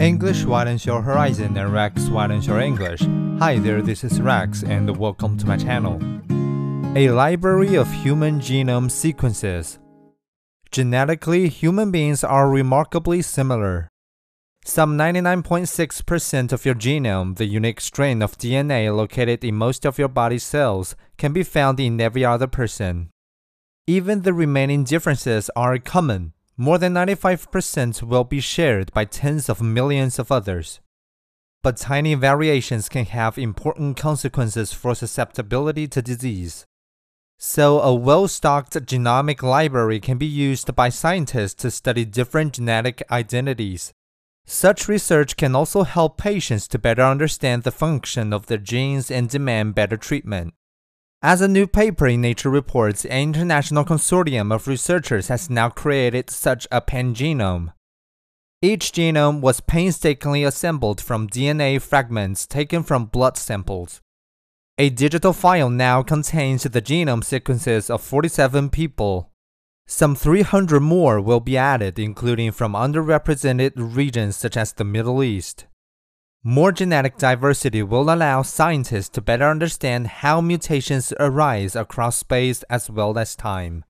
English widens your horizon and Rex widens your English. Hi there, this is Rex and welcome to my channel. A library of human genome sequences. Genetically, human beings are remarkably similar. Some 99.6% of your genome, the unique strain of DNA located in most of your body cells, can be found in every other person. Even the remaining differences are common, more than 95% will be shared by tens of millions of others. But tiny variations can have important consequences for susceptibility to disease. So, a well stocked genomic library can be used by scientists to study different genetic identities. Such research can also help patients to better understand the function of their genes and demand better treatment. As a new paper in Nature reports, an international consortium of researchers has now created such a pangenome. Each genome was painstakingly assembled from DNA fragments taken from blood samples. A digital file now contains the genome sequences of 47 people. Some 300 more will be added, including from underrepresented regions such as the Middle East. More genetic diversity will allow scientists to better understand how mutations arise across space as well as time.